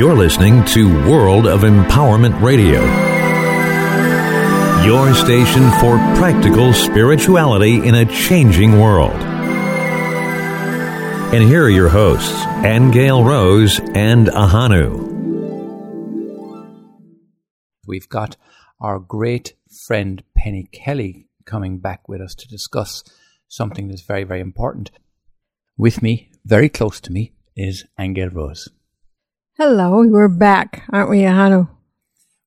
You're listening to World of Empowerment Radio, your station for practical spirituality in a changing world. And here are your hosts, Aingeal Rose and Ahanu. We've got our great friend Penny Kelly coming back with us to discuss something that's very, very important. With me, very close to me, is Aingeal Rose. Hello, we're back, aren't we, Ahanu?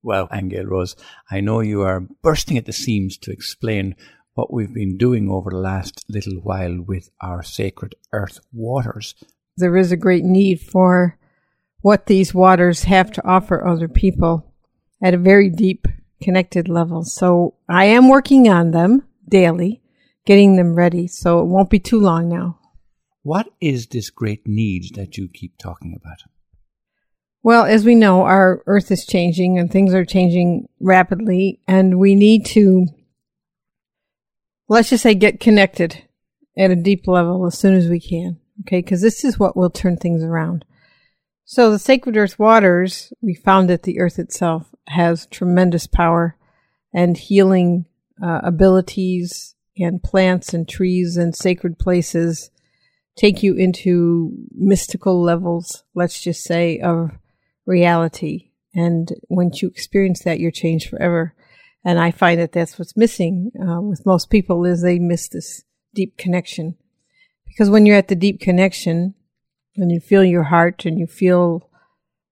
Well, Aingeal Rose, I know you are bursting at the seams to explain what we've been doing over the last little while with our sacred earth waters. There is a great need for what these waters have to offer other people at a very deep, connected level. So I am working on them daily, getting them ready. So it won't be too long now. What is this great need that you keep talking about? Well, as we know, our earth is changing and things are changing rapidly, and we need to, let's just say, get connected at a deep level as soon as we can. Okay, because this is what will turn things around. So, the sacred earth waters, we found that the earth itself has tremendous power and healing uh, abilities, and plants and trees and sacred places take you into mystical levels, let's just say, of reality. And once you experience that, you're changed forever. And I find that that's what's missing uh, with most people is they miss this deep connection. Because when you're at the deep connection and you feel your heart and you feel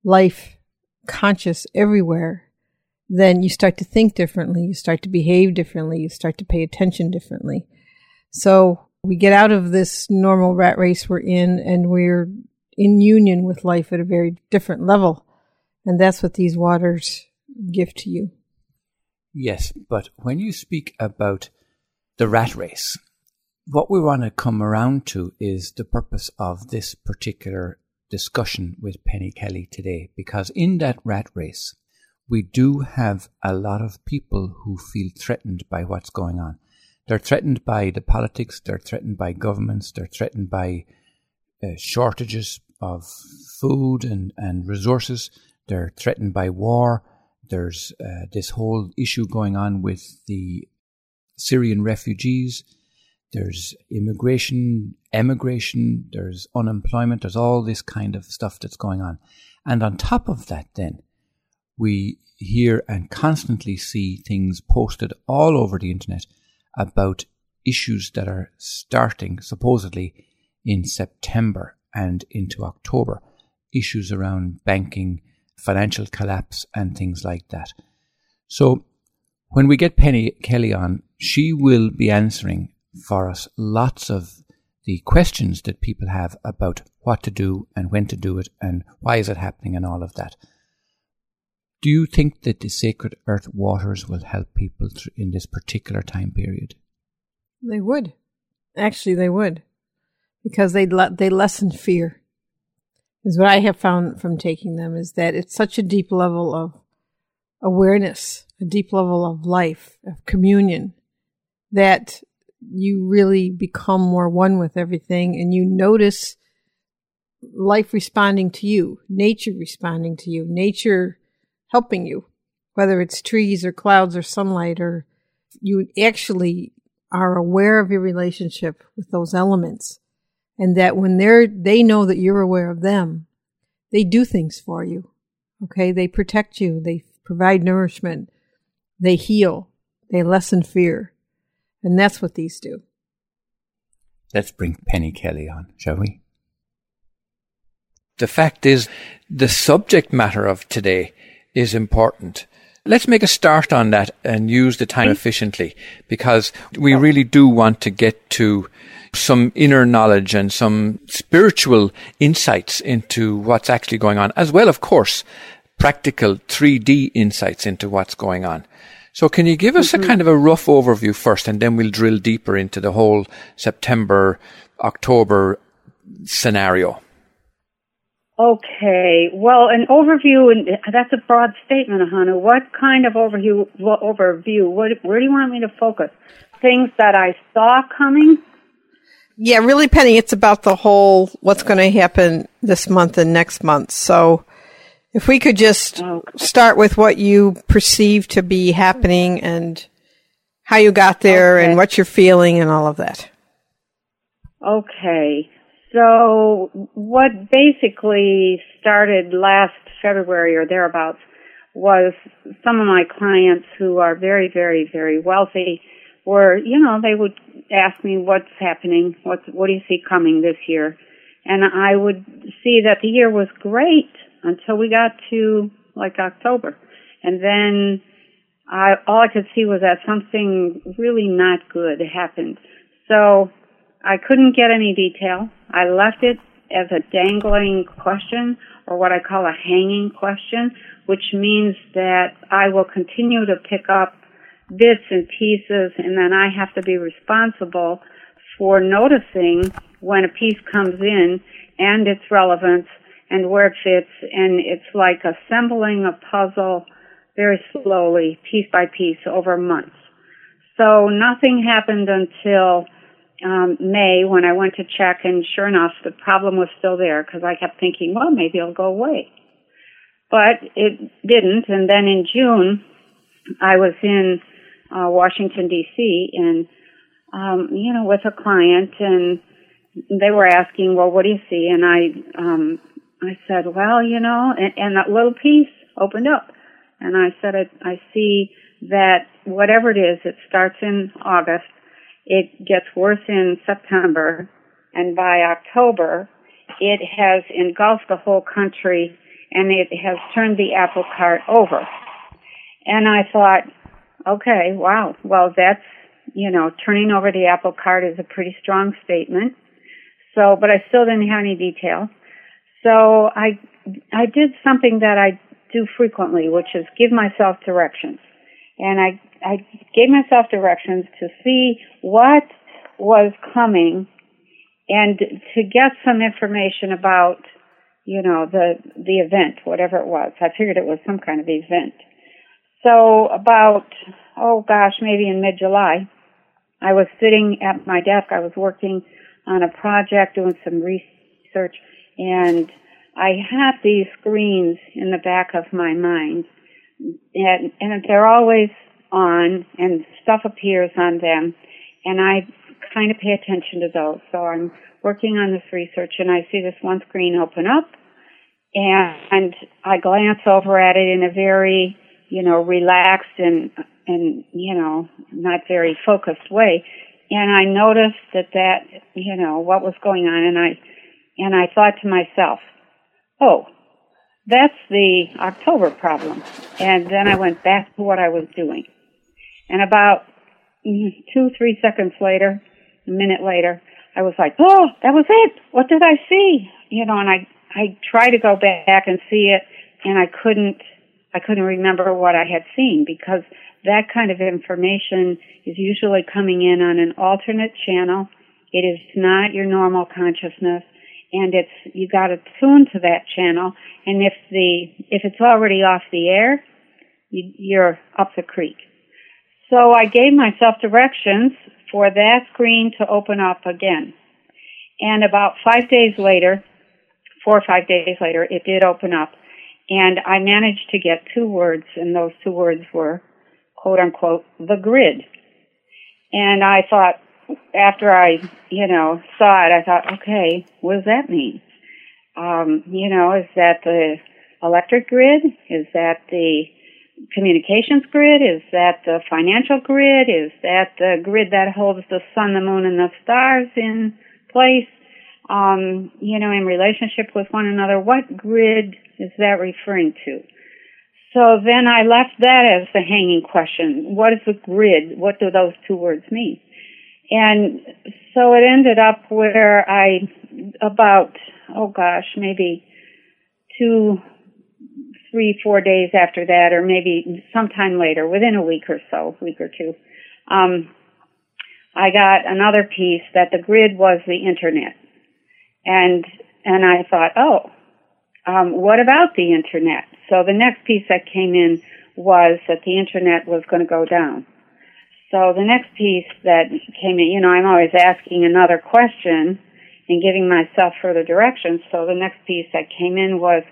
life conscious everywhere, then you start to think differently. You start to behave differently. You start to pay attention differently. So we get out of this normal rat race we're in and we're in union with life at a very different level. And that's what these waters give to you. Yes, but when you speak about the rat race, what we want to come around to is the purpose of this particular discussion with Penny Kelly today, because in that rat race, we do have a lot of people who feel threatened by what's going on. They're threatened by the politics, they're threatened by governments, they're threatened by uh, shortages of food and, and resources. They're threatened by war. There's uh, this whole issue going on with the Syrian refugees. There's immigration, emigration. There's unemployment. There's all this kind of stuff that's going on. And on top of that, then, we hear and constantly see things posted all over the internet about issues that are starting supposedly in September and into October. Issues around banking, financial collapse, and things like that. So, when we get Penny Kelly on, she will be answering for us lots of the questions that people have about what to do and when to do it and why is it happening and all of that. Do you think that the sacred earth waters will help people in this particular time period? They would. Actually, they would because they le- they lessen fear. Is what I have found from taking them is that it's such a deep level of awareness, a deep level of life, of communion, that you really become more one with everything and you notice life responding to you, nature responding to you, nature helping you, whether it's trees or clouds or sunlight, or you actually are aware of your relationship with those elements and that when they're they know that you're aware of them they do things for you okay? They protect you. They provide nourishment. They heal. They lessen fear. And that's what these do. Let's bring penny kelly on shall we? The fact is the subject matter of today is important. Let's make a start on that and use the time efficiently because we oh. really do want to get to some inner knowledge and some spiritual insights into what's actually going on, as well, of course, practical 3D insights into what's going on. So can you give us mm-hmm. a kind of a rough overview first and then we'll drill deeper into the whole September, October scenario? Okay. Well, an overview, and that's a broad statement, Hannah. What kind of overview? Overview. What, where do you want me to focus? Things that I saw coming. Yeah, really, Penny. It's about the whole what's going to happen this month and next month. So, If we could just start with what you perceive to be happening and how you got there Okay. and what you're feeling and all of that. Okay. So what basically started last February or thereabouts was some of my clients who are very, very, very wealthy were, you know, they would ask me what's happening, what's, what do you see coming this year? And I would see that the year was great until we got to like October. And then I, all I could see was that something really not good happened. So I couldn't get any detail. I left it as a dangling question or what I call a hanging question, which means that I will continue to pick up bits and pieces and then I have to be responsible for noticing when a piece comes in and its relevance and where it fits and it's like assembling a puzzle very slowly, piece by piece over months. So nothing happened until um, May when I went to check, and sure enough, the problem was still there because I kept thinking, well, maybe it'll go away. But it didn't, and then in June, I was in uh, Washington D.C. and um, you know with a client, and they were asking, well, what do you see? And I um, I said, well, you know, and, and that little piece opened up, and I said, I, I see that whatever it is, it starts in August it gets worse in September, and by October, it has engulfed the whole country and it has turned the apple cart over. And I thought, okay, wow, well, that's, you know, turning over the apple cart is a pretty strong statement. So, but I still didn't have any detail. So I, I did something that I do frequently, which is give myself directions. And I I gave myself directions to see what was coming and to get some information about, you know, the, the event, whatever it was. I figured it was some kind of event. So about, oh gosh, maybe in mid-July, I was sitting at my desk. I was working on a project, doing some research, and I have these screens in the back of my mind, and, and they're always on and stuff appears on them and I kind of pay attention to those. So I'm working on this research and I see this one screen open up and I glance over at it in a very, you know, relaxed and, and, you know, not very focused way. And I noticed that that, you know, what was going on and I, and I thought to myself, oh, that's the October problem. And then I went back to what I was doing. And about two, three seconds later, a minute later, I was like, oh, that was it. What did I see? You know, and I, I tried to go back and see it and I couldn't, I couldn't remember what I had seen because that kind of information is usually coming in on an alternate channel. It is not your normal consciousness and it's, you gotta tune to that channel and if the, if it's already off the air, you, you're up the creek. So I gave myself directions for that screen to open up again. And about five days later, four or five days later, it did open up. And I managed to get two words, and those two words were, quote unquote, the grid. And I thought, after I, you know, saw it, I thought, okay, what does that mean? Um, you know, is that the electric grid? Is that the communications grid? Is that the financial grid? Is that the grid that holds the sun, the moon, and the stars in place? Um, you know, in relationship with one another, what grid is that referring to? So then I left that as the hanging question. What is the grid? What do those two words mean? And so it ended up where I, about, oh gosh, maybe two, three, four days after that, or maybe sometime later, within a week or so, week or two, um, I got another piece that the grid was the internet. And, and I thought, oh, um, what about the internet? So the next piece that came in was that the internet was going to go down. So the next piece that came in, you know, I'm always asking another question and giving myself further directions. So the next piece that came in was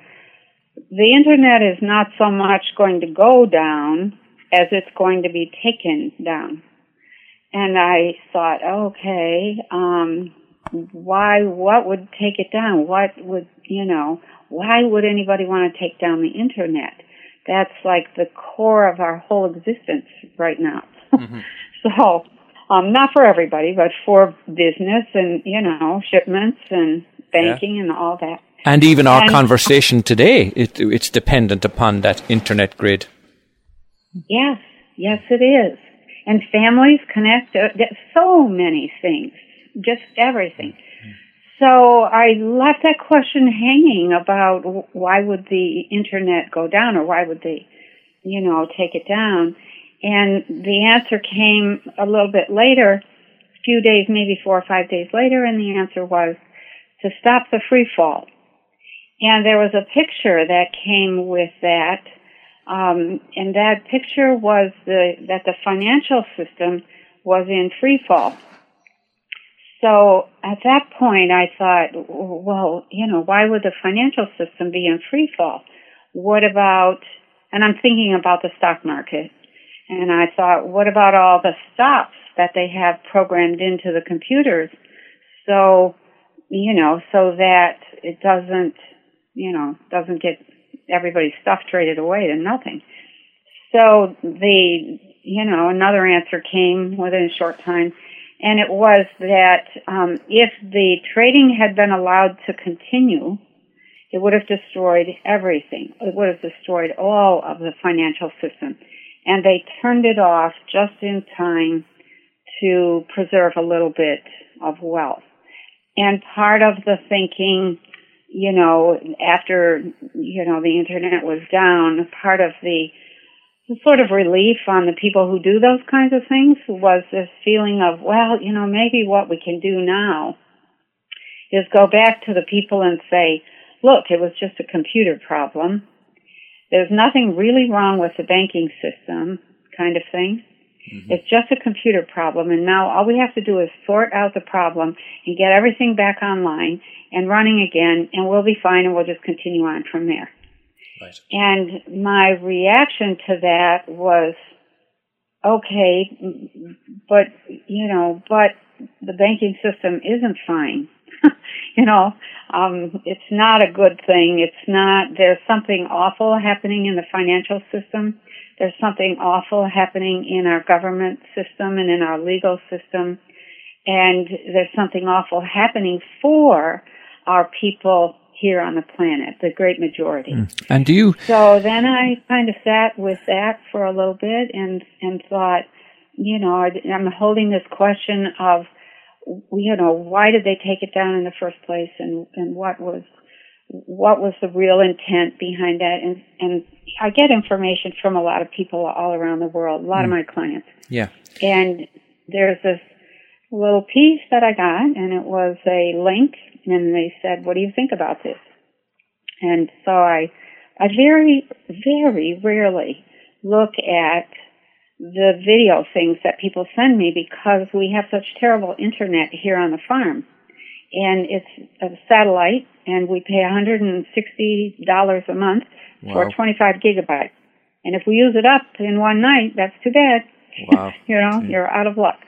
the internet is not so much going to go down as it's going to be taken down. And I thought, okay, um, why, what would take it down? What would, you know, why would anybody want to take down the internet? That's like the core of our whole existence right now. Mm-hmm. so, um, not for everybody, but for business and, you know, shipments and banking yeah. and all that. And even our and, conversation today, it, it's dependent upon that internet grid. Yes, yes, it is. And families connect to so many things, just everything. So I left that question hanging about why would the internet go down or why would they, you know, take it down? And the answer came a little bit later, a few days, maybe four or five days later, and the answer was to stop the free fall. And there was a picture that came with that, um, and that picture was the that the financial system was in free fall. So at that point, I thought, well, you know, why would the financial system be in free fall? What about, and I'm thinking about the stock market, and I thought, what about all the stops that they have programmed into the computers? So, you know, so that it doesn't, you know, doesn't get everybody's stuff traded away to nothing. So the, you know, another answer came within a short time and it was that um, if the trading had been allowed to continue, it would have destroyed everything. It would have destroyed all of the financial system. And they turned it off just in time to preserve a little bit of wealth. And part of the thinking, you know, after, you know, the internet was down, part of the sort of relief on the people who do those kinds of things was this feeling of, well, you know, maybe what we can do now is go back to the people and say, look, it was just a computer problem. There's nothing really wrong with the banking system kind of thing. Mm-hmm. It's just a computer problem and now all we have to do is sort out the problem and get everything back online and running again and we'll be fine and we'll just continue on from there. Right. And my reaction to that was, okay, but, you know, but the banking system isn't fine. you know, um, it's not a good thing. It's not, there's something awful happening in the financial system. There's something awful happening in our government system and in our legal system. And there's something awful happening for our people here on the planet, the great majority. Mm. And do you? So then I kind of sat with that for a little bit and and thought, you know, I'm holding this question of, you know, why did they take it down in the first place, and and what was what was the real intent behind that and and I get information from a lot of people all around the world, a lot mm. of my clients. Yeah. And there's this little piece that I got and it was a link and they said, "What do you think about this?" And so I, I very, very rarely look at the video things that people send me because we have such terrible internet here on the farm, and it's a satellite, and we pay $160 a month wow. for 25 gigabytes. And if we use it up in one night, that's too bad. Wow. you know, you're out of luck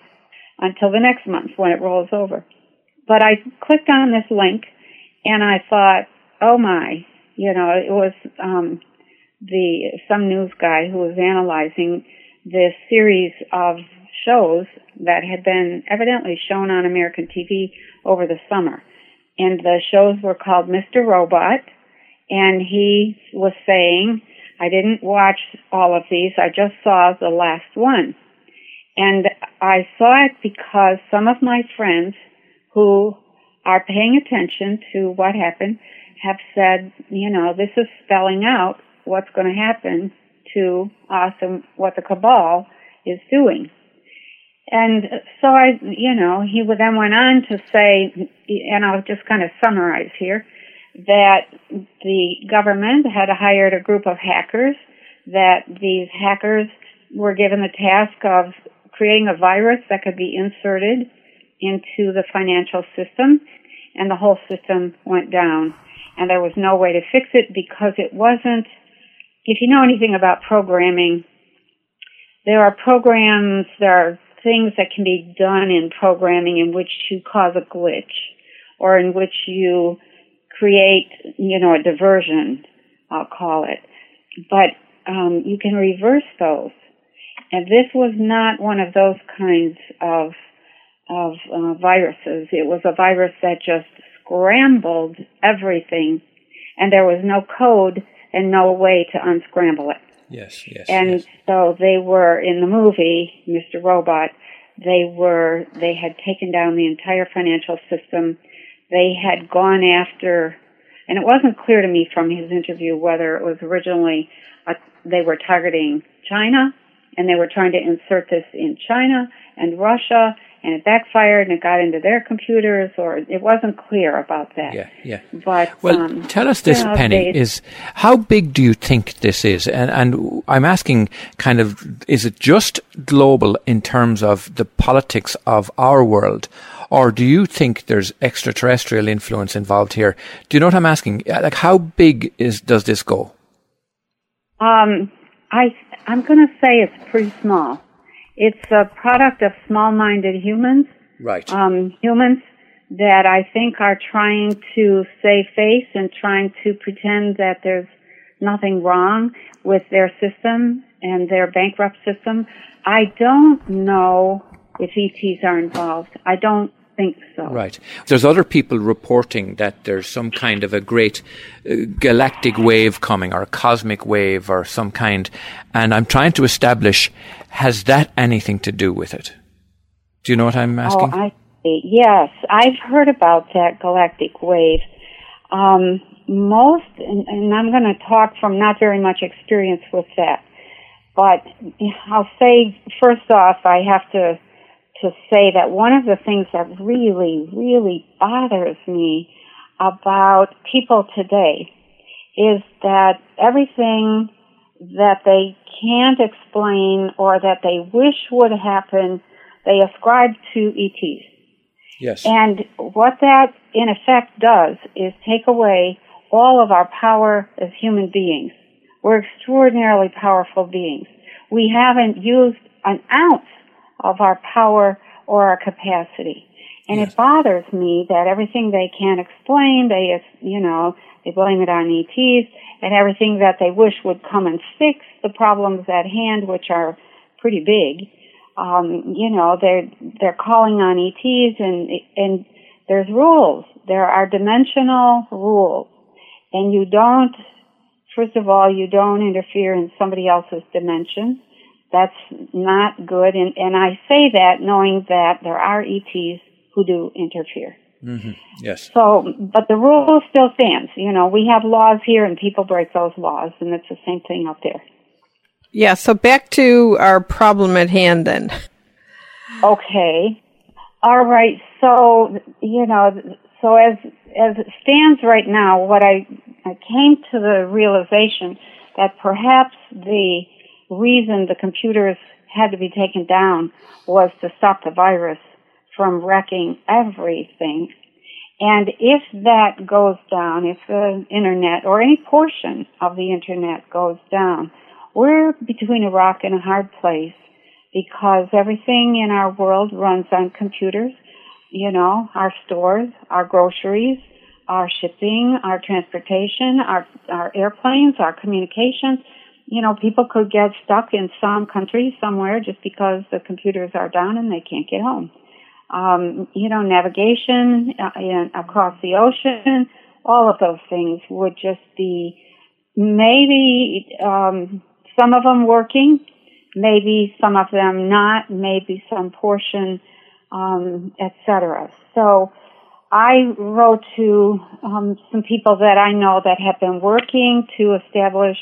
until the next month when it rolls over. But I clicked on this link and I thought, oh my, you know, it was um, the some news guy who was analyzing this series of shows that had been evidently shown on American TV over the summer. And the shows were called Mr. Robot. And he was saying, I didn't watch all of these, I just saw the last one. And I saw it because some of my friends who are paying attention to what happened have said, you know, this is spelling out what's going to happen to us and what the cabal is doing. And so I, you know, he then went on to say, and I'll just kind of summarize here, that the government had hired a group of hackers, that these hackers were given the task of creating a virus that could be inserted into the financial system, and the whole system went down. and there was no way to fix it because it wasn't. If you know anything about programming, there are programs, there are things that can be done in programming in which you cause a glitch or in which you create, you know, a diversion, I'll call it. But um, you can reverse those. And this was not one of those kinds of of uh, viruses. It was a virus that just scrambled everything, and there was no code and no way to unscramble it. Yes, yes. And yes. so they were in the movie, Mr. Robot. They were they had taken down the entire financial system. They had gone after, and it wasn't clear to me from his interview whether it was originally a, they were targeting China and they were trying to insert this in China and Russia and it backfired and it got into their computers or it wasn't clear about that. Yeah, yeah. But well, um, tell us this, you know, Penny, is how big do you think this is? And and I'm asking, kind of, is it just global in terms of the politics of our world, or do you think there's extraterrestrial influence involved here? Do you know what I'm asking? Uh, Like, how big is does this go? Um, I I'm going to say it's pretty small. It's a product of small-minded humans, Right. um, humans that I think are trying to save face and trying to pretend that there's nothing wrong with their system and their bankrupt system. I don't know if ETs are involved. I don't think so. Right. There's other people reporting that there's some kind of a great uh, galactic wave coming or a cosmic wave or some kind. And I'm trying to establish has that anything to do with it? Do you know what I'm asking? Oh? I see. Yes, I've heard about that galactic wave. Um, most, and, and I'm going to talk from not very much experience with that, but I'll say first off, I have to to say that one of the things that really, really bothers me about people today is that everything that they can't explain or that they wish would happen, they ascribe to ETs. yes. And what that in effect does is take away all of our power as human beings. We're extraordinarily powerful beings. We haven't used an ounce of our power or our capacity. And Yes. it bothers me that everything they can't explain, they, you know, they blame it on ETs and everything that they wish would come and fix the problems at hand, which are pretty big. Um, you know, they're, they're calling on ETs and, and there's rules. There are dimensional rules. And you don't, first of all, you don't interfere in somebody else's dimension. That's not good. And, and I say that knowing that there are ETs who do interfere. Mm-hmm. yes. So, but the rule still stands. You know, we have laws here and people break those laws and it's the same thing up there. Yeah, so back to our problem at hand then. Okay. All right. So, you know, so as as it stands right now, what I I came to the realization that perhaps the reason the computers had to be taken down was to stop the virus from wrecking everything. And if that goes down, if the internet or any portion of the internet goes down, we're between a rock and a hard place because everything in our world runs on computers. You know, our stores, our groceries, our shipping, our transportation, our, our airplanes, our communications. You know, people could get stuck in some country somewhere just because the computers are down and they can't get home. Um, you know, navigation uh, across the ocean, all of those things would just be maybe um, some of them working, maybe some of them not, maybe some portion, um, etc. So I wrote to um, some people that I know that have been working to establish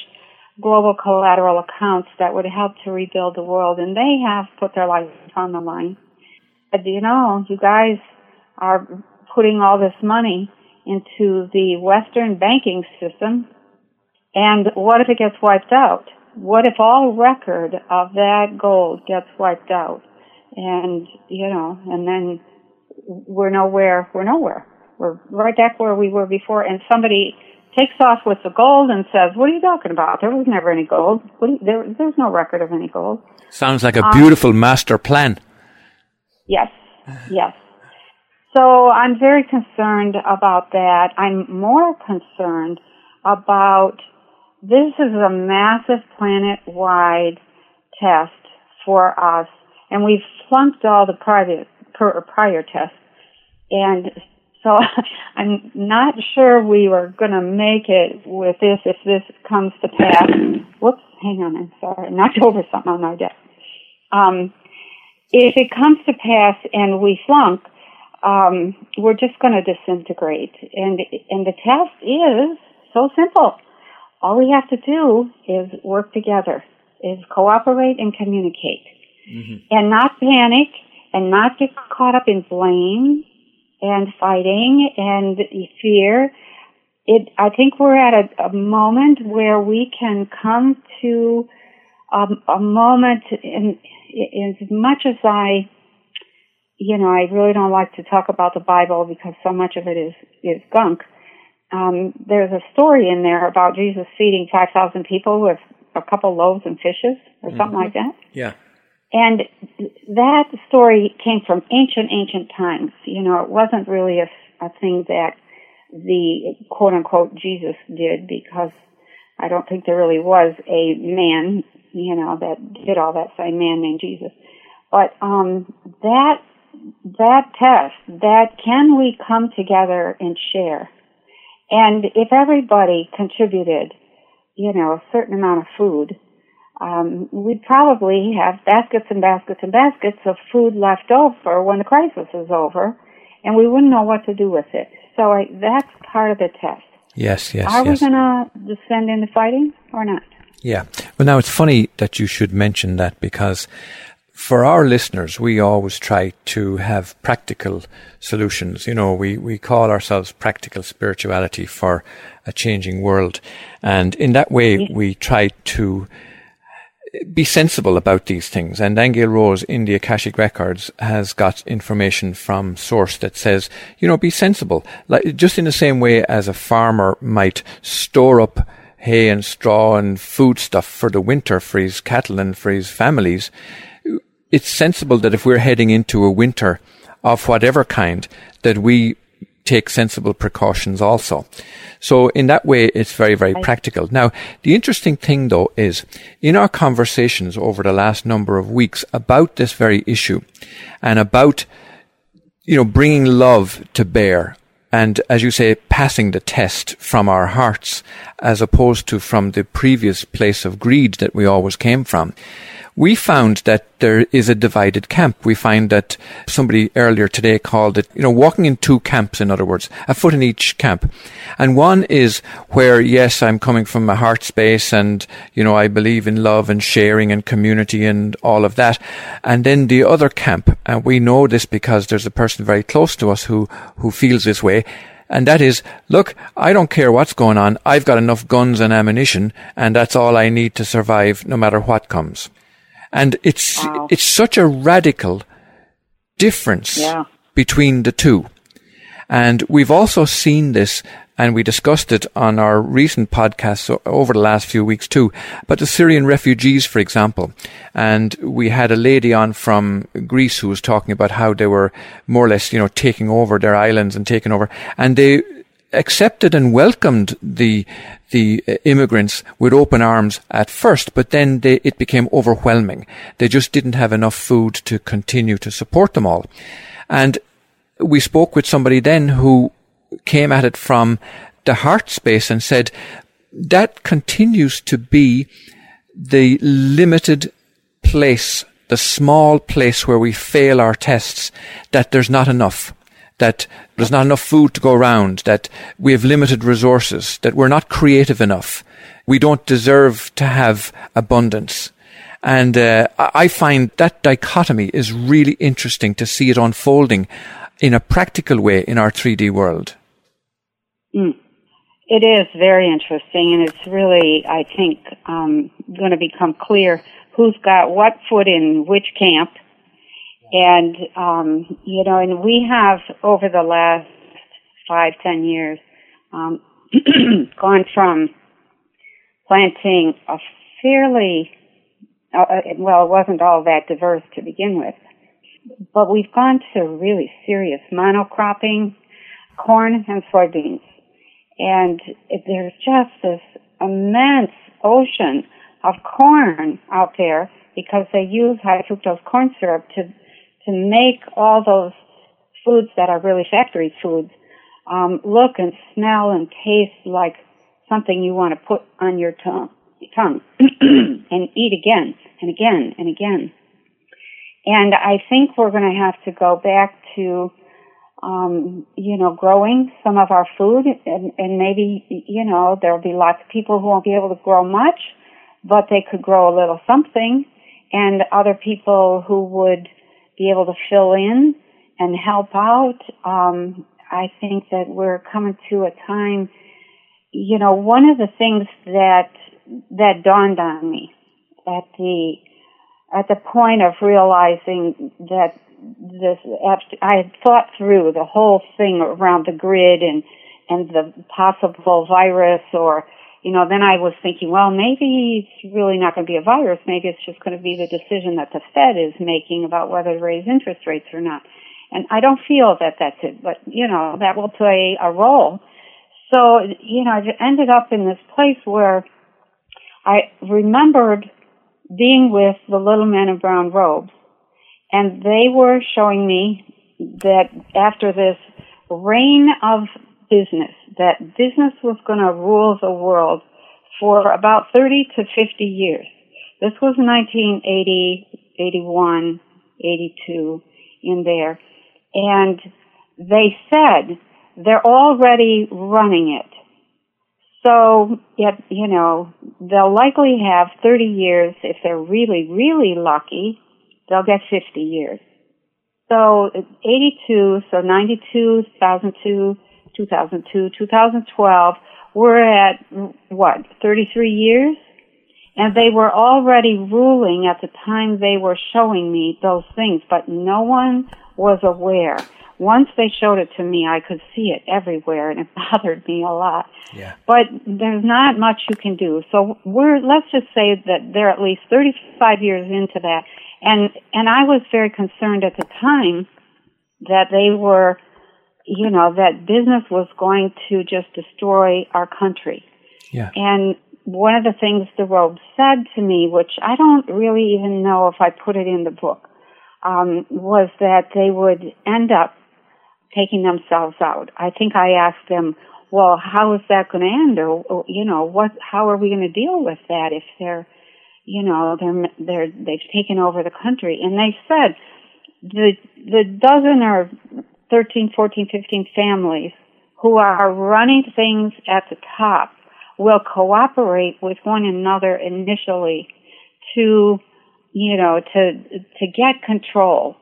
global collateral accounts that would help to rebuild the world, and they have put their life on the line. But you know, you guys are putting all this money into the Western banking system, and what if it gets wiped out? What if all record of that gold gets wiped out? And, you know, and then we're nowhere, we're nowhere. We're right back where we were before. And somebody takes off with the gold and says, "What are you talking about? There was never any gold. You, there, there's no record of any gold." Sounds like a um, beautiful master plan. Yes, yes. So I'm very concerned about that. I'm more concerned about this is a massive planet-wide test for us, and we've flunked all the prior, prior tests. And so I'm not sure we were going to make it with this if this comes to pass. Whoops, hang on, I'm sorry, I knocked over something on my desk. Um, if it comes to pass and we flunk, um, we're just going to disintegrate. And and the test is so simple. All we have to do is work together, is cooperate and communicate, mm-hmm. and not panic, and not get caught up in blame and fighting and fear. It, I think we're at a, a moment where we can come to um, a moment in, in as much as I, you know, I really don't like to talk about the Bible because so much of it is, is gunk. Um, there's a story in there about Jesus feeding 5,000 people with a couple loaves and fishes or something mm-hmm. like that. Yeah. And that story came from ancient, ancient times. You know, it wasn't really a, a thing that the quote unquote Jesus did because I don't think there really was a man, you know, that did all that, same man named Jesus. But, um, that, that test, that can we come together and share? And if everybody contributed, you know, a certain amount of food, um, we'd probably have baskets and baskets and baskets of food left over when the crisis is over, and we wouldn't know what to do with it. So I, that's part of the test. Yes, yes. Are yes. we going to descend into fighting or not? Yeah. Well, now it's funny that you should mention that because for our listeners, we always try to have practical solutions. You know, we, we call ourselves practical spirituality for a changing world. And in that way, we try to be sensible about these things. And Aingeal Rose in the Akashic Records has got information from source that says, you know, be sensible. Like, just in the same way as a farmer might store up hay and straw and food stuff for the winter for his cattle and for his families, it's sensible that if we're heading into a winter of whatever kind, that we take sensible precautions also. So in that way, it's very, very practical. Now, the interesting thing though is in our conversations over the last number of weeks about this very issue and about, you know, bringing love to bear and as you say, passing the test from our hearts as opposed to from the previous place of greed that we always came from we found that there is a divided camp. We find that somebody earlier today called it, you know, walking in two camps, in other words, a foot in each camp. And one is where, yes, I'm coming from a heart space and, you know, I believe in love and sharing and community and all of that. And then the other camp, and we know this because there's a person very close to us who, who feels this way. And that is, look, I don't care what's going on. I've got enough guns and ammunition and that's all I need to survive no matter what comes. And it's, wow. it's such a radical difference yeah. between the two. And we've also seen this, and we discussed it on our recent podcasts over the last few weeks too, but the Syrian refugees, for example. And we had a lady on from Greece who was talking about how they were more or less, you know, taking over their islands and taking over. And they, accepted and welcomed the the uh, immigrants with open arms at first, but then they, it became overwhelming. They just didn't have enough food to continue to support them all. And we spoke with somebody then who came at it from the heart space and said that continues to be the limited place, the small place where we fail our tests, that there's not enough that there's not enough food to go around, that we have limited resources, that we're not creative enough. We don't deserve to have abundance. And uh, I find that dichotomy is really interesting to see it unfolding in a practical way in our 3D world. Mm. It is very interesting, and it's really, I think, um, going to become clear who's got what foot in which camp and, um, you know, and we have over the last five, ten years, um, gone from planting a fairly, uh, uh, well, it wasn't all that diverse to begin with, but we've gone to really serious monocropping, corn and soybeans. And there's just this immense ocean of corn out there because they use high fructose corn syrup to to make all those foods that are really factory foods um, look and smell and taste like something you want to put on your tongue, tongue and eat again and again and again. And I think we're going to have to go back to, um, you know, growing some of our food, and, and maybe, you know, there'll be lots of people who won't be able to grow much, but they could grow a little something, and other people who would be able to fill in and help out. Um, I think that we're coming to a time, you know, one of the things that, that dawned on me at the, at the point of realizing that this, I had thought through the whole thing around the grid and, and the possible virus or, you know, then I was thinking, well, maybe it's really not going to be a virus. Maybe it's just going to be the decision that the Fed is making about whether to raise interest rates or not. And I don't feel that that's it, but you know, that will play a role. So, you know, I ended up in this place where I remembered being with the little men in brown robes and they were showing me that after this reign of business, that business was going to rule the world for about 30 to 50 years. This was 1980, 81, 82 in there. And they said they're already running it. So, yet, you know, they'll likely have 30 years. If they're really, really lucky, they'll get 50 years. So, 82, so 92, 2002, 2002, 2012, we're at, what, 33 years? And they were already ruling at the time they were showing me those things, but no one was aware. Once they showed it to me, I could see it everywhere, and it bothered me a lot. Yeah. But there's not much you can do. So we're let's just say that they're at least 35 years into that, and and I was very concerned at the time that they were, you know, that business was going to just destroy our country. Yeah. And one of the things the Robe said to me, which I don't really even know if I put it in the book, um, was that they would end up taking themselves out. I think I asked them, well, how is that going to end? Or, or, you know, what, how are we going to deal with that if they're, you know, they're, they're, they've taken over the country? And they said the, the dozen or 13, 14, 15 families who are running things at the top will cooperate with one another initially to you know, to to get control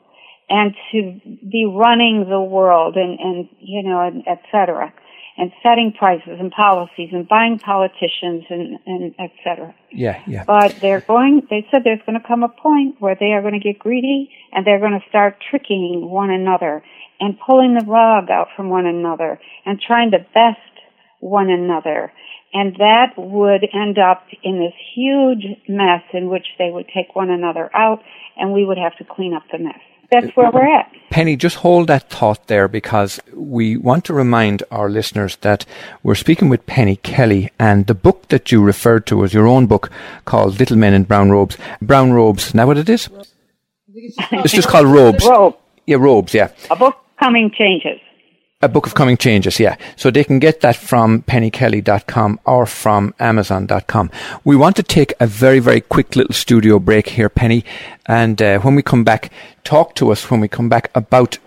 and to be running the world and and you know, and et cetera, and setting prices and policies and buying politicians and and et cetera. Yeah, yeah. But they're going. They said there's going to come a point where they are going to get greedy and they're going to start tricking one another and pulling the rug out from one another and trying to best one another and that would end up in this huge mess in which they would take one another out and we would have to clean up the mess. That's where we're at. Penny, just hold that thought there because we want to remind our listeners that we're speaking with Penny Kelly and the book that you referred to was your own book called Little Men in Brown Robes. Brown Robes, is that what it is? It's just called Robes. Robe. Yeah, Robes, yeah. A book coming changes. A Book of Coming Changes, yeah. So they can get that from pennykelly.com or from amazon.com. We want to take a very, very quick little studio break here, Penny. And uh, when we come back, talk to us when we come back about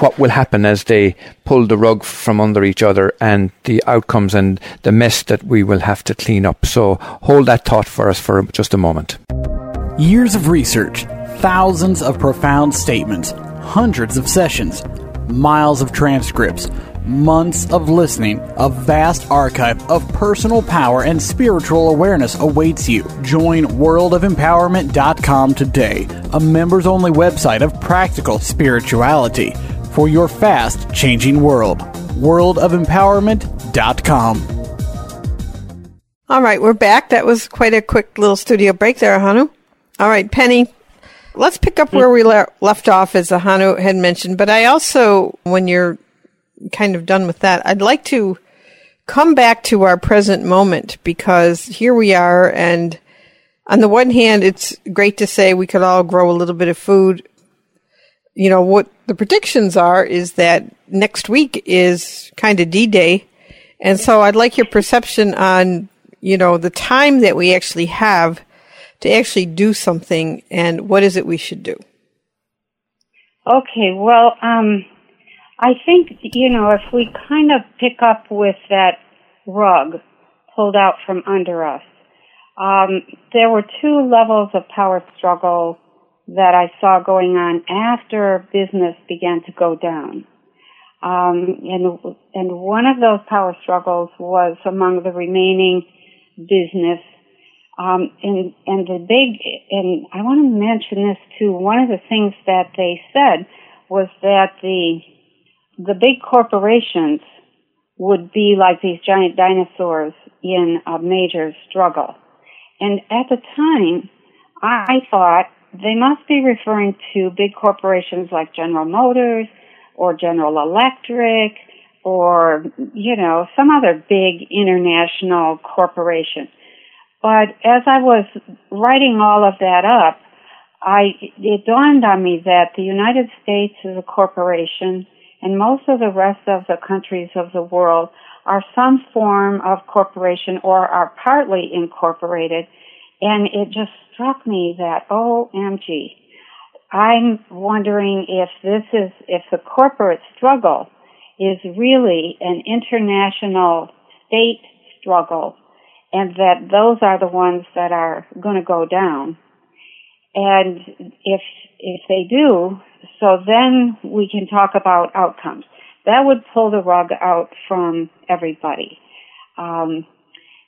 what will happen as they pull the rug from under each other and the outcomes and the mess that we will have to clean up. So hold that thought for us for just a moment. Years of research, thousands of profound statements, hundreds of sessions miles of transcripts, months of listening, a vast archive of personal power and spiritual awareness awaits you. Join worldofempowerment.com today, a members only website of practical spirituality for your fast changing world. Worldofempowerment.com. All right, we're back. That was quite a quick little studio break there, Hanu. All right, Penny, let's pick up where we le- left off, as Hanu had mentioned. But I also, when you're kind of done with that, I'd like to come back to our present moment because here we are. And on the one hand, it's great to say we could all grow a little bit of food. You know, what the predictions are is that next week is kind of D Day. And so I'd like your perception on you know, the time that we actually have to actually do something and what is it we should do? Okay, well, um, I think, you know, if we kind of pick up with that rug pulled out from under us, um, there were two levels of power struggle that I saw going on after business began to go down. Um, and, and one of those power struggles was among the remaining business. Um, and, and the big, and I want to mention this too, one of the things that they said was that the, the big corporations would be like these giant dinosaurs in a major struggle. And at the time, I thought they must be referring to big corporations like General Motors or General Electric or, you know, some other big international corporation. But as I was writing all of that up, I, it dawned on me that the United States is a corporation and most of the rest of the countries of the world are some form of corporation or are partly incorporated. And it just struck me that, OMG, I'm wondering if this is, if the corporate struggle is really an international state struggle and that those are the ones that are going to go down. And if, if they do, so then we can talk about outcomes. That would pull the rug out from everybody. Um,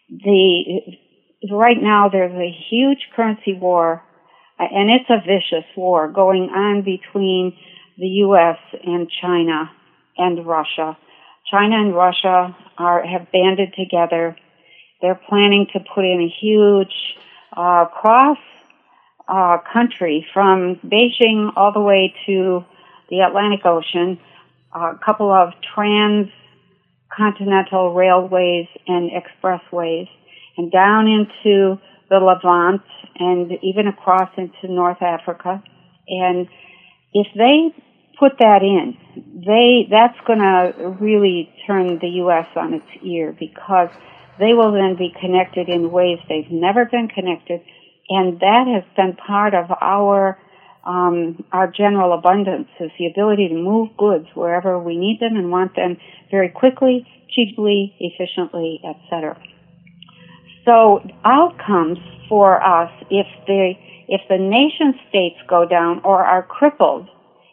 the, right now there's a huge currency war, and it's a vicious war going on between the U.S. and China and Russia. China and Russia are have banded together. They're planning to put in a huge uh, cross uh, country from Beijing all the way to the Atlantic Ocean, a couple of transcontinental railways and expressways, and down into the Levant and even across into North Africa. And if they put that in, they that's going to really turn the U.S. on its ear because they will then be connected in ways they've never been connected, and that has been part of our um, our general abundance is the ability to move goods wherever we need them and want them very quickly, cheaply, efficiently, etc. So outcomes for us if the if the nation states go down or are crippled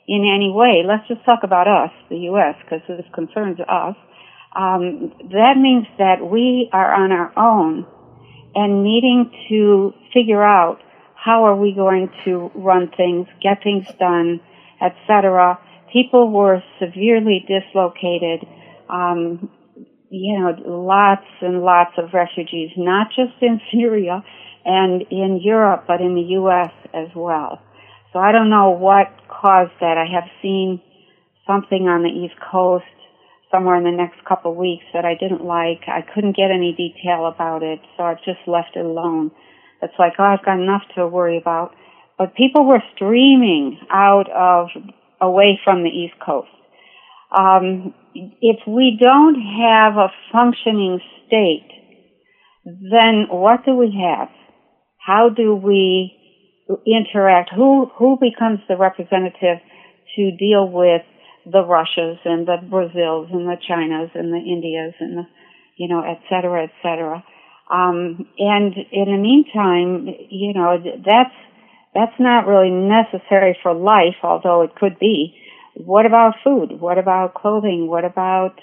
in any way, let's just talk about us, the U.S., because this concerns us. Um, that means that we are on our own and needing to figure out how are we going to run things, get things done, etc. People were severely dislocated. Um, you know, lots and lots of refugees, not just in Syria and in Europe, but in the U.S. as well. So I don't know what caused that. I have seen something on the East Coast somewhere in the next couple of weeks that I didn't like. I couldn't get any detail about it, so I've just left it alone. It's like, oh, I've got enough to worry about. But people were streaming out of, away from the East Coast. Um, if we don't have a functioning state, then what do we have? How do we interact? Who who becomes the representative to deal with the Russias and the Brazils and the Chinas and the Indias and the you know et cetera et cetera. Um, and in the meantime, you know that's that's not really necessary for life, although it could be. What about food? What about clothing? What about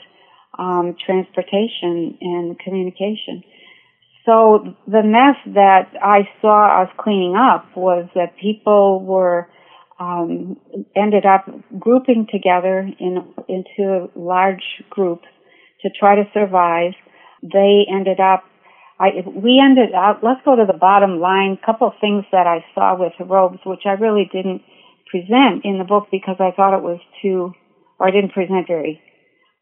um, transportation and communication? So the mess that I saw us cleaning up was that people were um, ended up grouping together in into large groups to try to survive. They ended up, I, we ended up, let's go to the bottom line, couple things that I saw with robes, which I really didn't present in the book because I thought it was too, or I didn't present very,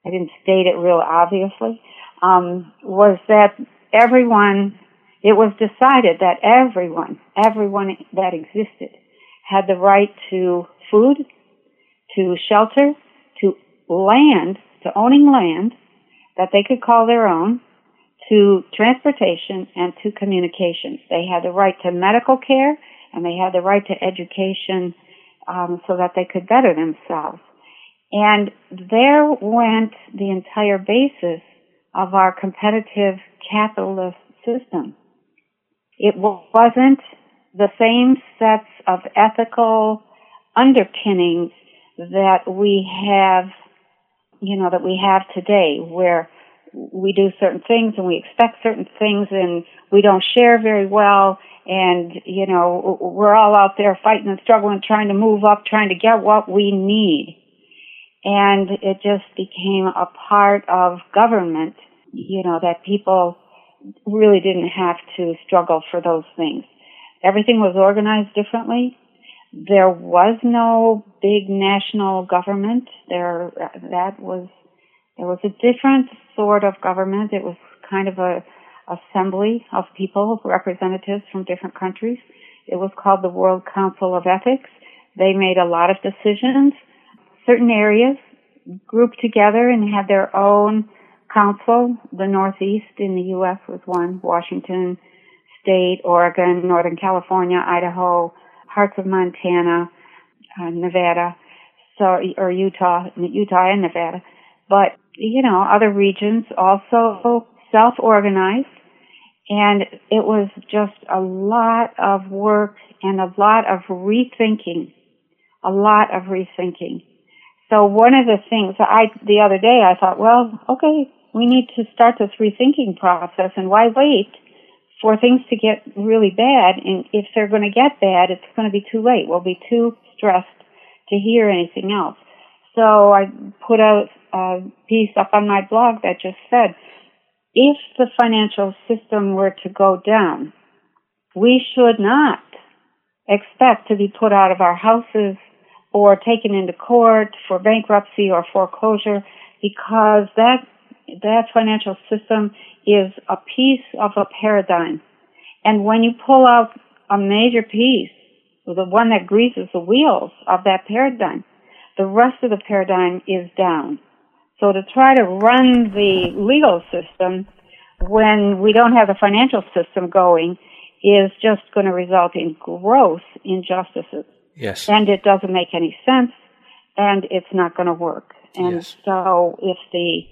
I didn't state it real obviously, um, was that everyone, it was decided that everyone, everyone that existed had the right to food, to shelter, to land, to owning land that they could call their own, to transportation and to communications. They had the right to medical care and they had the right to education um, so that they could better themselves. And there went the entire basis of our competitive capitalist system. It wasn't the same sets of ethical underpinnings that we have, you know, that we have today, where we do certain things and we expect certain things and we don't share very well and you know we're all out there fighting and struggling trying to move up trying to get what we need. And it just became a part of government you know that people really didn't have to struggle for those things everything was organized differently there was no big national government. There, that was, there was a different sort of government. It was kind of a assembly of people, representatives from different countries. It was called the World Council of Ethics. They made a lot of decisions. Certain areas grouped together and had their own council. The Northeast in the U.S. was one. Washington State, Oregon, Northern California, Idaho, parts of Montana, uh, Nevada, so or Utah, Utah and Nevada, but you know other regions also self-organized, and it was just a lot of work and a lot of rethinking, a lot of rethinking. So one of the things I the other day I thought, well, okay, we need to start this rethinking process, and why wait? For things to get really bad, and if they're going to get bad, it's going to be too late. We'll be too stressed to hear anything else. So I put out a piece up on my blog that just said, if the financial system were to go down, we should not expect to be put out of our houses or taken into court for bankruptcy or foreclosure because that that financial system is a piece of a paradigm. And when you pull out a major piece, the one that greases the wheels of that paradigm, the rest of the paradigm is down. So to try to run the legal system when we don't have the financial system going is just going to result in gross injustices. Yes. And it doesn't make any sense and it's not going to work. And Yes. so if the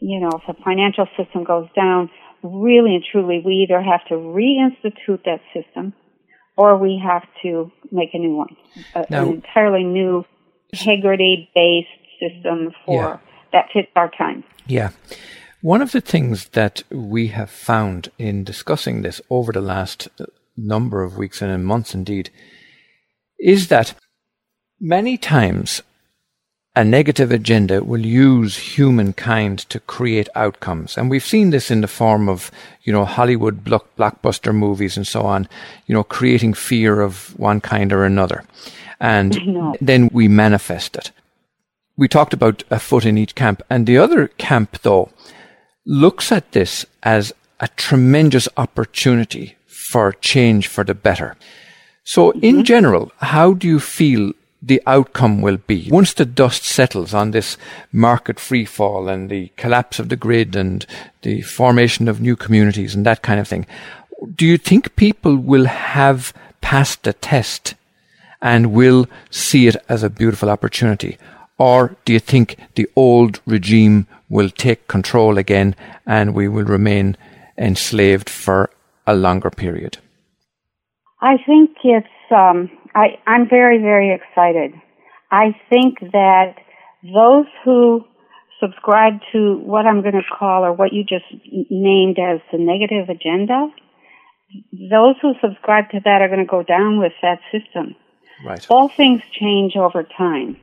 you know, if the financial system goes down, really and truly, we either have to reinstitute that system or we have to make a new one, a, Now- an entirely new integrity-based system for Yeah. that fits our time. Yeah. One of the things that we have found in discussing this over the last uh, number of weeks and in months indeed is that many times a negative agenda will use humankind to create outcomes. And we've seen this in the form of, you know, Hollywood block- blockbuster movies and so on, you know, creating fear of one kind or another. And then we manifest it. We talked about a foot in each camp. And the other camp, though, looks at this as a tremendous opportunity for change for the better. So, in mm-hmm. general, how do you feel the outcome will be once the dust settles on this market free fall and the collapse of the grid and the formation of new communities and that kind of thing? Do you think people will have passed the test and will see it as a beautiful opportunity? Or do you think the old regime will take control again and we will remain enslaved for a longer period? I think it's, um, I, I'm very, very excited. I think that those who subscribe to what I'm going to call, or what you just named as the negative agenda, those who subscribe to that are going to go down with that system. Right. All things change over time.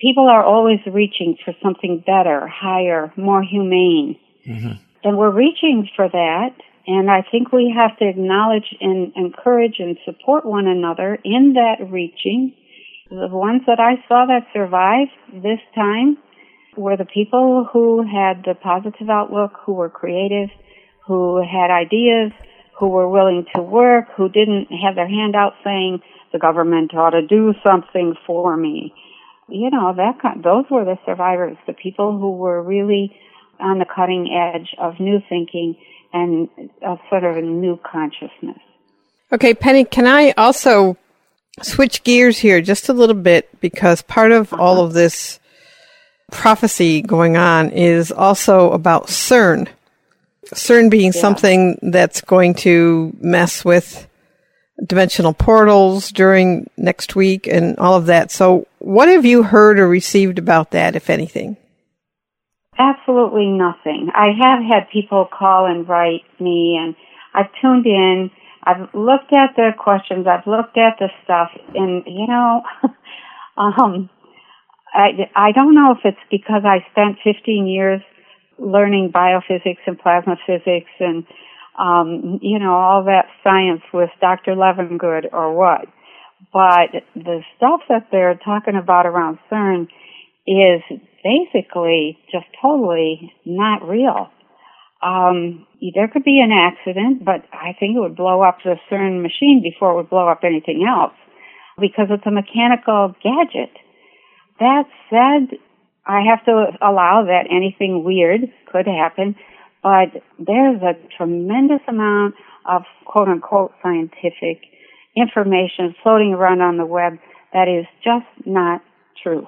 people are always reaching for something better, higher, more humane. Mm-hmm. And we're reaching for that. And I think we have to acknowledge and encourage and support one another in that reaching. The ones that I saw that survived this time were the people who had the positive outlook, who were creative, who had ideas, who were willing to work, who didn't have their hand out saying the government ought to do something for me. You know, that kind, those were the survivors, the people who were really on the cutting edge of new thinking and a sort of a new consciousness. Okay, Penny, can I also switch gears here just a little bit because part of uh-huh. all of this prophecy going on is also about CERN. CERN being yeah. something that's going to mess with dimensional portals during next week and all of that. So, what have you heard or received about that, if anything? Absolutely nothing. I have had people call and write me, and I've tuned in. I've looked at the questions. I've looked at the stuff, and you know, um, I I don't know if it's because I spent 15 years learning biophysics and plasma physics and um, you know all that science with Dr. Levengood or what. But the stuff that they're talking about around CERN is basically just totally not real. Um, there could be an accident, but I think it would blow up the CERN machine before it would blow up anything else because it's a mechanical gadget. That said, I have to allow that anything weird could happen, but there's a tremendous amount of quote unquote scientific information floating around on the web that is just not true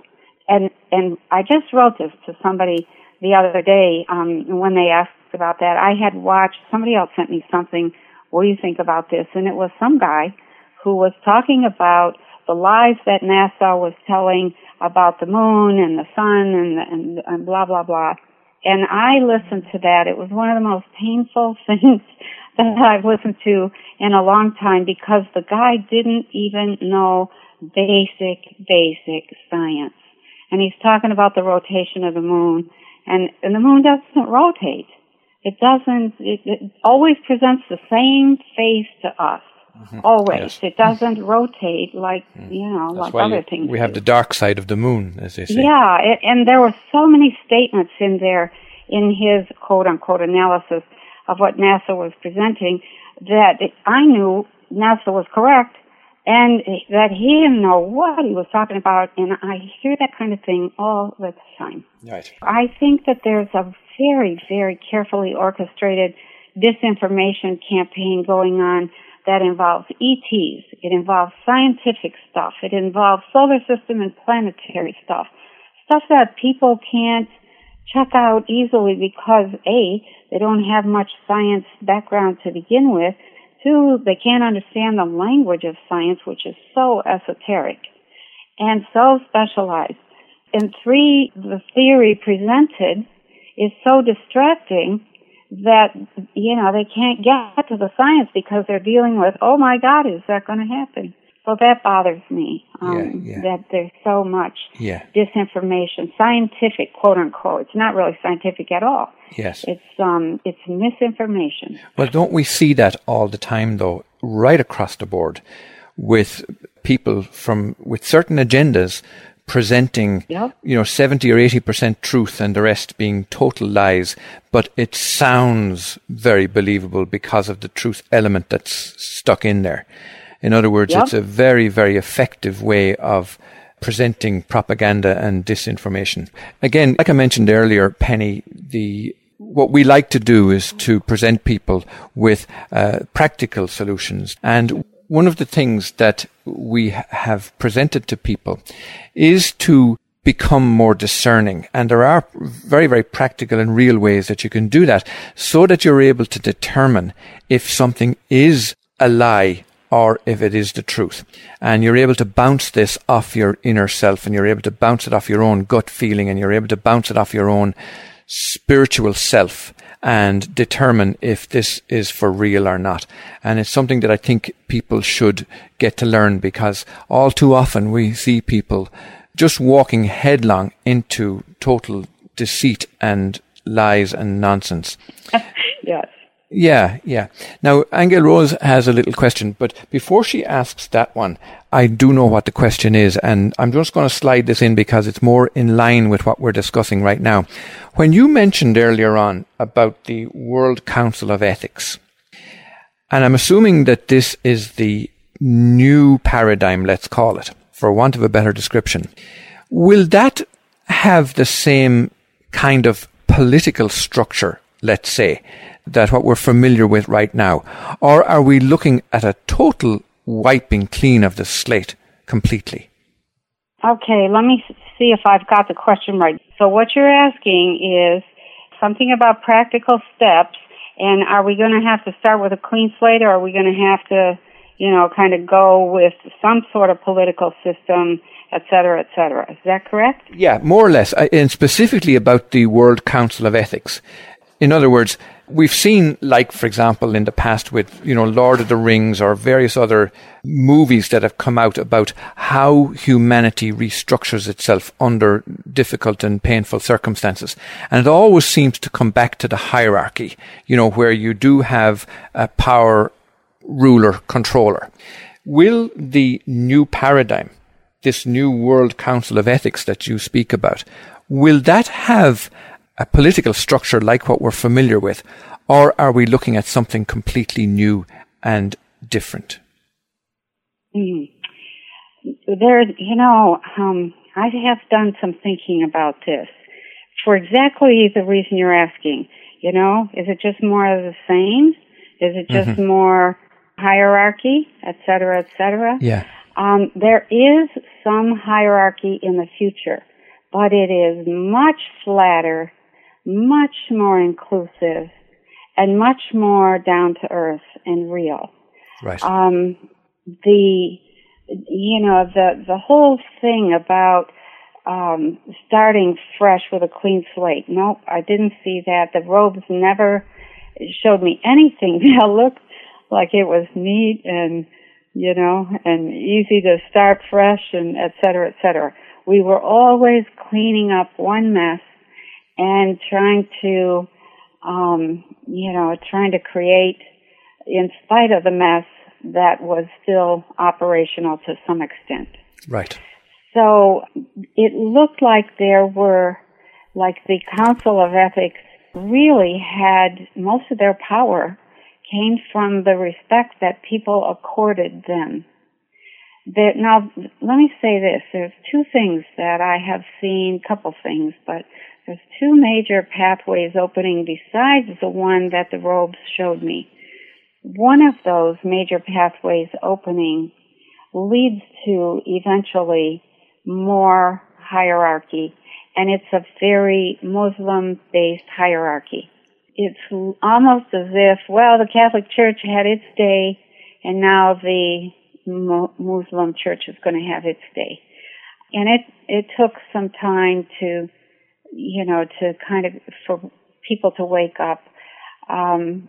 and and I just wrote this to somebody the other day um, when they asked about that. I had watched somebody else sent me something. What do you think about this? And it was some guy who was talking about the lies that NASA was telling about the moon and the sun and, and, and blah blah blah. And I listened to that. It was one of the most painful things that I've listened to in a long time because the guy didn't even know basic, basic science and he's talking about the rotation of the moon, and, and the moon doesn't rotate. It doesn't, it, it always presents the same face to us. Mm-hmm. Always. Yes. It doesn't rotate like, mm. you know, That's like other you, things. We have the dark side of the moon, as they say. Yeah, it, and there were so many statements in there in his quote unquote analysis of what NASA was presenting that I knew NASA was correct and that he didn't know what he was talking about. And I hear that kind of thing all the time. Right. I think that there's a very, very carefully orchestrated disinformation campaign going on that involves ETs. It involves scientific stuff. It involves solar system and planetary stuff. Stuff that people can't check out easily because A, they don't have much science background to begin with, Two, they can't understand the language of science, which is so esoteric and so specialized. And three, the theory presented is so distracting that, you know, they can't get to the science because they're dealing with, oh my God, is that going to happen? So that bothers me. Um, yeah, yeah. That there's so much yeah. disinformation, scientific quote unquote. It's not really scientific at all. Yes. It's um it's misinformation. Well, don't we see that all the time though, right across the board, with people from with certain agendas presenting, yep. you know, 70 or 80% truth and the rest being total lies, but it sounds very believable because of the truth element that's stuck in there. In other words, yep. it's a very, very effective way of presenting propaganda and disinformation. Again, like I mentioned earlier, Penny, the what we like to do is to present people with uh, practical solutions. And one of the things that we have presented to people is to become more discerning. And there are very, very practical and real ways that you can do that so that you're able to determine if something is a lie or if it is the truth. And you're able to bounce this off your inner self and you're able to bounce it off your own gut feeling and you're able to bounce it off your own spiritual self and determine if this is for real or not. And it's something that I think people should get to learn because all too often we see people just walking headlong into total deceit and lies and nonsense. yes. Yeah, yeah. Now, Aingeal Rose has a little question, but before she asks that one, I do know what the question is, and I'm just going to slide this in because it's more in line with what we're discussing right now. When you mentioned earlier on about the World Council of Ethics, and I'm assuming that this is the new paradigm, let's call it, for want of a better description, will that have the same kind of political structure, let's say, that what we're familiar with right now? Or are we looking at a total wiping clean of the slate completely? Okay, let me see if I've got the question right. So, what you're asking is something about practical steps, and are we going to have to start with a clean slate, or are we going to have to, you know, kind of go with some sort of political system, et cetera, et cetera? Is that correct? Yeah, more or less, uh, and specifically about the World Council of Ethics. In other words, we've seen, like, for example, in the past with, you know, Lord of the Rings or various other movies that have come out about how humanity restructures itself under difficult and painful circumstances. And it always seems to come back to the hierarchy, you know, where you do have a power ruler, controller. Will the new paradigm, this new World Council of Ethics that you speak about, will that have a political structure like what we're familiar with, or are we looking at something completely new and different? Mm. There, you know, um, I have done some thinking about this for exactly the reason you're asking. You know, is it just more of the same? Is it just mm-hmm. more hierarchy, et cetera, et cetera? Yeah. Um, there is some hierarchy in the future, but it is much flatter much more inclusive and much more down to earth and real. Right. Um, the you know the the whole thing about um, starting fresh with a clean slate. Nope, I didn't see that. The robes never showed me anything that looked like it was neat and you know and easy to start fresh and et cetera, et cetera. We were always cleaning up one mess and trying to, um, you know, trying to create, in spite of the mess, that was still operational to some extent. Right. So it looked like there were, like the Council of Ethics really had most of their power came from the respect that people accorded them. That now, let me say this: there's two things that I have seen, couple things, but there's two major pathways opening besides the one that the robes showed me. One of those major pathways opening leads to eventually more hierarchy, and it's a very Muslim based hierarchy. It's almost as if, well, the Catholic Church had its day, and now the Muslim Church is going to have its day. And it, it took some time to you know, to kind of for people to wake up. Um,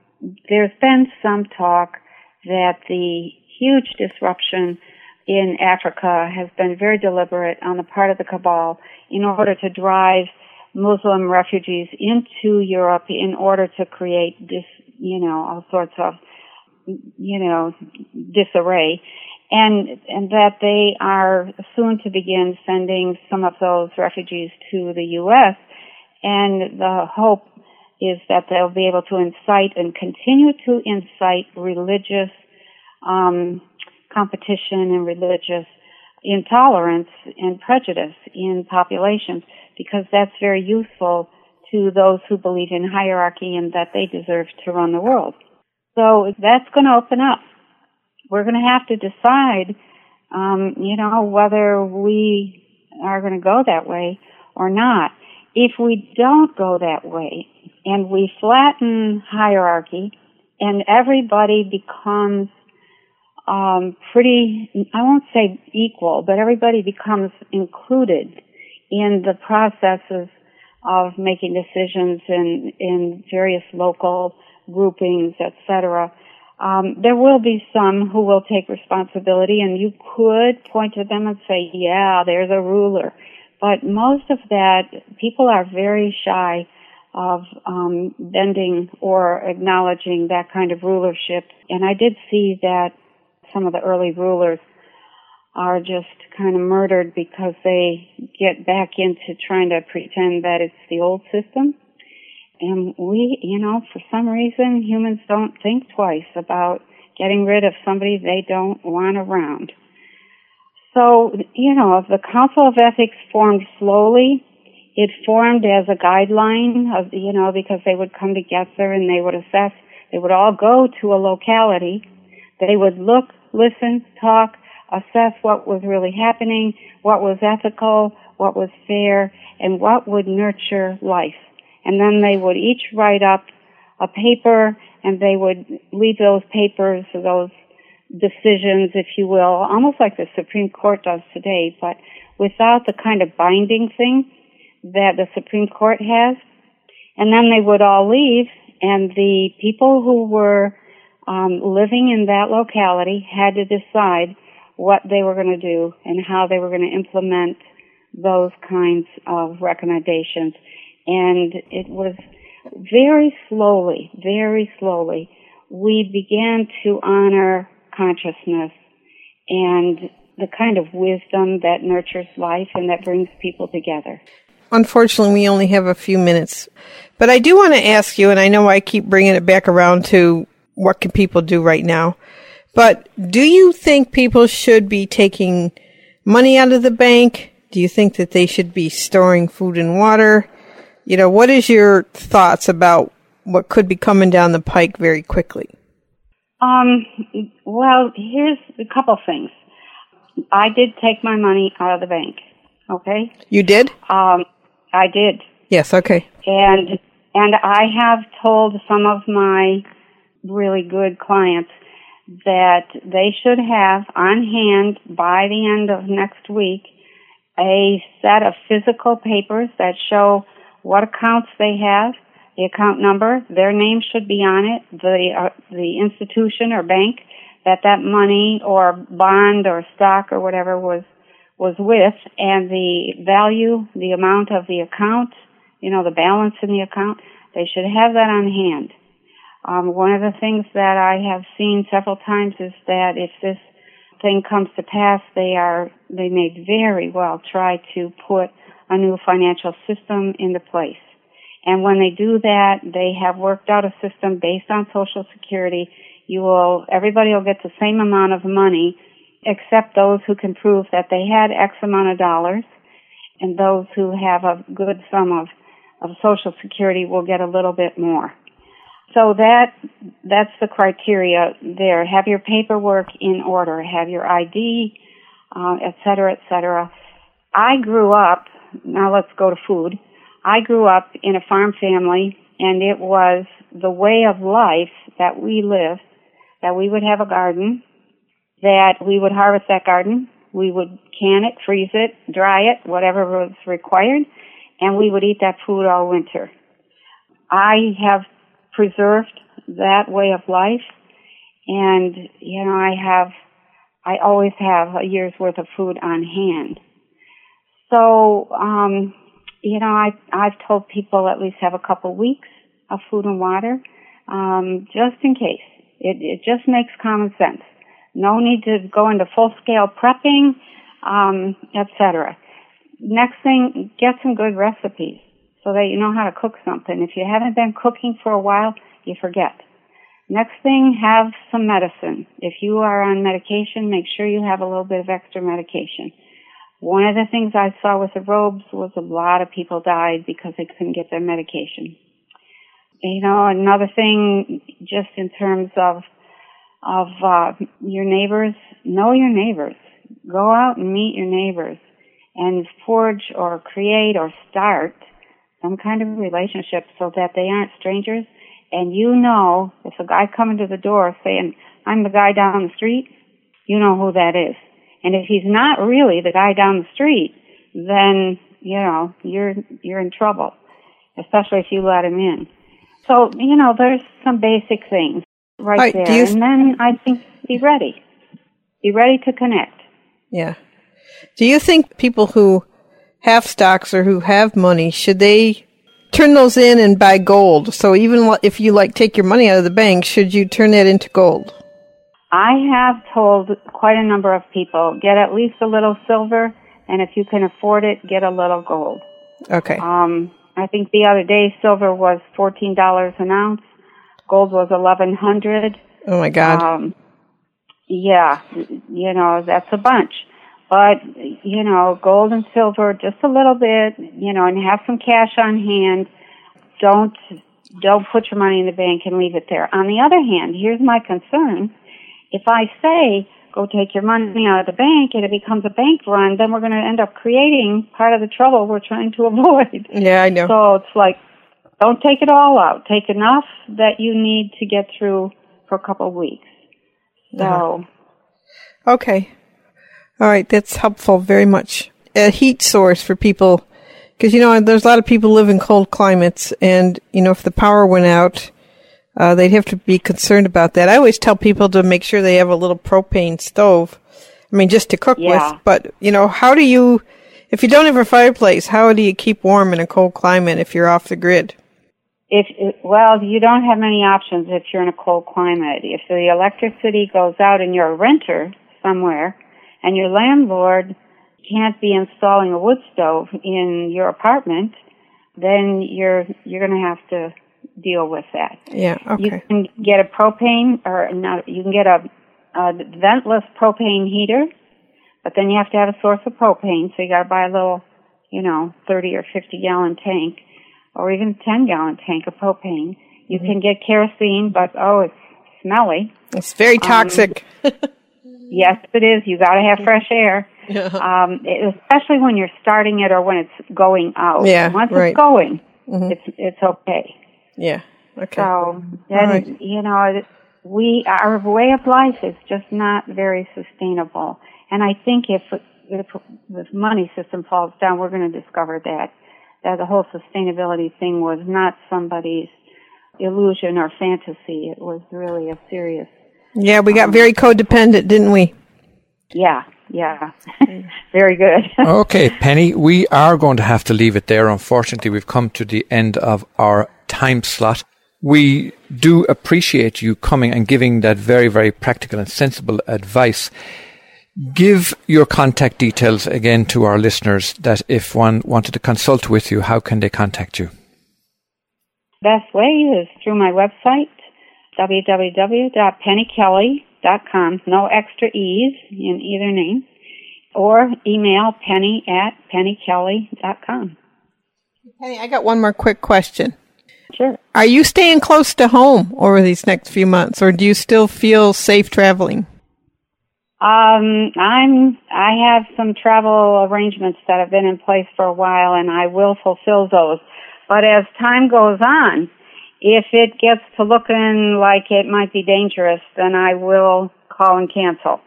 there's been some talk that the huge disruption in Africa has been very deliberate on the part of the cabal in order to drive Muslim refugees into Europe in order to create this, you know, all sorts of, you know, disarray and and that they are soon to begin sending some of those refugees to the U.S. And the hope is that they'll be able to incite and continue to incite religious um, competition and religious intolerance and prejudice in populations because that's very useful to those who believe in hierarchy and that they deserve to run the world. So that's going to open up we're going to have to decide, um, you know, whether we are going to go that way or not. If we don't go that way and we flatten hierarchy and everybody becomes um, pretty, I won't say equal, but everybody becomes included in the processes of making decisions in, in various local groupings, etc Um, there will be some who will take responsibility, and you could point to them and say, "Yeah, there's a ruler." But most of that, people are very shy of um, bending or acknowledging that kind of rulership. And I did see that some of the early rulers are just kind of murdered because they get back into trying to pretend that it's the old system. And we, you know, for some reason, humans don't think twice about getting rid of somebody they don't want around. So, you know, the Council of Ethics formed slowly. It formed as a guideline of, you know, because they would come together and they would assess, they would all go to a locality. They would look, listen, talk, assess what was really happening, what was ethical, what was fair, and what would nurture life. And then they would each write up a paper and they would leave those papers, or those decisions, if you will, almost like the Supreme Court does today, but without the kind of binding thing that the Supreme Court has. And then they would all leave and the people who were um, living in that locality had to decide what they were going to do and how they were going to implement those kinds of recommendations. And it was very slowly, very slowly, we began to honor consciousness and the kind of wisdom that nurtures life and that brings people together. Unfortunately, we only have a few minutes. But I do want to ask you, and I know I keep bringing it back around to what can people do right now. But do you think people should be taking money out of the bank? Do you think that they should be storing food and water? You know, what is your thoughts about what could be coming down the pike very quickly? Um, well, here's a couple things. I did take my money out of the bank. Okay. You did? Um, I did. Yes. Okay. And and I have told some of my really good clients that they should have on hand by the end of next week a set of physical papers that show what accounts they have, the account number, their name should be on it, the uh, the institution or bank that that money or bond or stock or whatever was was with, and the value, the amount of the account, you know, the balance in the account. They should have that on hand. Um, one of the things that I have seen several times is that if this thing comes to pass, they are they may very well try to put a new financial system into place. And when they do that, they have worked out a system based on Social Security. You will everybody will get the same amount of money, except those who can prove that they had X amount of dollars, and those who have a good sum of of Social Security will get a little bit more. So that that's the criteria there. Have your paperwork in order. Have your ID, uh, et cetera, et cetera. I grew up. Now let's go to food. I grew up in a farm family, and it was the way of life that we lived. That we would have a garden, that we would harvest that garden, we would can it, freeze it, dry it, whatever was required, and we would eat that food all winter. I have preserved that way of life. And, you know, I have, I always have a year's worth of food on hand. So, um, you know, I, I've told people at least have a couple weeks of food and water, um, just in case. It, it just makes common sense. No need to go into full scale prepping, um, etc. Next thing, get some good recipes so that you know how to cook something. If you haven't been cooking for a while, you forget. Next thing, have some medicine. If you are on medication, make sure you have a little bit of extra medication. One of the things I saw with the robes was a lot of people died because they couldn't get their medication. You know, another thing, just in terms of of uh, your neighbors, know your neighbors. Go out and meet your neighbors, and forge or create or start some kind of relationship so that they aren't strangers. And you know, if a guy coming to the door saying, I'm the guy down the street, you know who that is. And if he's not really the guy down the street, then, you know, you're, you're in trouble. Especially if you let him in. So, you know, there's some basic things. right, Right, there. and then I think be ready. Be ready to connect. Yeah. Do you think people who have stocks or who have money should they turn those in and buy gold? So even if you like take your money out of the bank, should you turn that into gold? I have told quite a number of people get at least a little silver, and if you can afford it, get a little gold. Okay. Um, I think the other day silver was fourteen dollars an ounce, gold was eleven hundred. Oh my God. Um, yeah, you know that's a bunch. But you know, gold and silver, just a little bit. You know, and have some cash on hand. Don't don't put your money in the bank and leave it there. On the other hand, here's my concern: if I say go take your money out of the bank and it becomes a bank run, then we're going to end up creating part of the trouble we're trying to avoid. yeah, I know. So it's like, don't take it all out. Take enough that you need to get through for a couple of weeks. So, uh-huh. Okay. All right. That's helpful very much. A heat source for people. Because, you know, there's a lot of people live in cold climates. And, you know, if the power went out, uh, they'd have to be concerned about that. I always tell people to make sure they have a little propane stove. I mean, just to cook Yeah. with. But, you know, how do you, if you don't have a fireplace, how do you keep warm in a cold climate if you're off the grid? if well, you don't have many options if you're in a cold climate. If the electricity goes out and you're a renter somewhere, and your landlord can't be installing a wood stove in your apartment, then you're you're going to have to deal with that. Yeah. okay. You can get a propane, or not, you can get a, a ventless propane heater, but then you have to have a source of propane, so you got to buy a little, you know, 30 or 50 gallon tank, or even 10 gallon tank of propane. You can mm-hmm. get kerosene, but oh, it's smelly. It's very um, toxic. Yes, it is. You got to have fresh air, um, especially when you're starting it or when it's going out. Yeah, Once right. it's going, mm-hmm. it's it's okay. Yeah. Okay. So then, right. you know, we our way of life is just not very sustainable. And I think if if the money system falls down, we're going to discover that that the whole sustainability thing was not somebody's illusion or fantasy. It was really a serious. Yeah, we got um, very codependent, didn't we? Yeah, yeah, very good. Okay, Penny, we are going to have to leave it there. Unfortunately, we've come to the end of our time slot. We do appreciate you coming and giving that very, very practical and sensible advice. Give your contact details again to our listeners that if one wanted to consult with you, how can they contact you? Best way is through my website, www.pennykelly.com. No extra E's in either name. Or email penny at pennykelly.com. Penny, I got one more quick question. Sure. Are you staying close to home over these next few months, or do you still feel safe traveling? Um, I'm, I have some travel arrangements that have been in place for a while and I will fulfill those. But as time goes on, if it gets to looking like it might be dangerous, then I will call and cancel.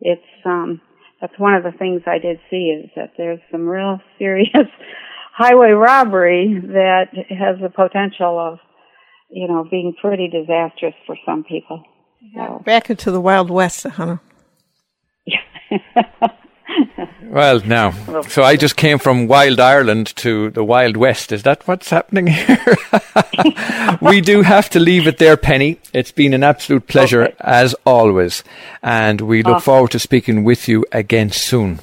It's, um, that's one of the things I did see is that there's some real serious highway robbery that has the potential of, you know, being pretty disastrous for some people. So. Back into the Wild West, Hannah. Yeah. Well, now, so I just came from Wild Ireland to the Wild West. Is that what's happening here? we do have to leave it there, Penny. It's been an absolute pleasure Okay. as always, and we look oh. forward to speaking with you again soon.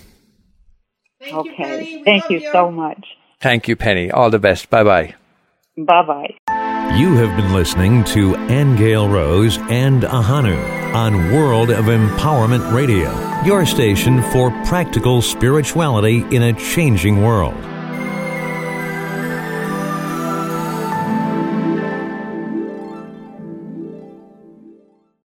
okay. Thank you so much. Thank you, Penny. All the best. Bye bye. Bye bye. You have been listening to Aingeal Rose and Ahanu on World of Empowerment Radio, your station for practical spirituality in a changing world.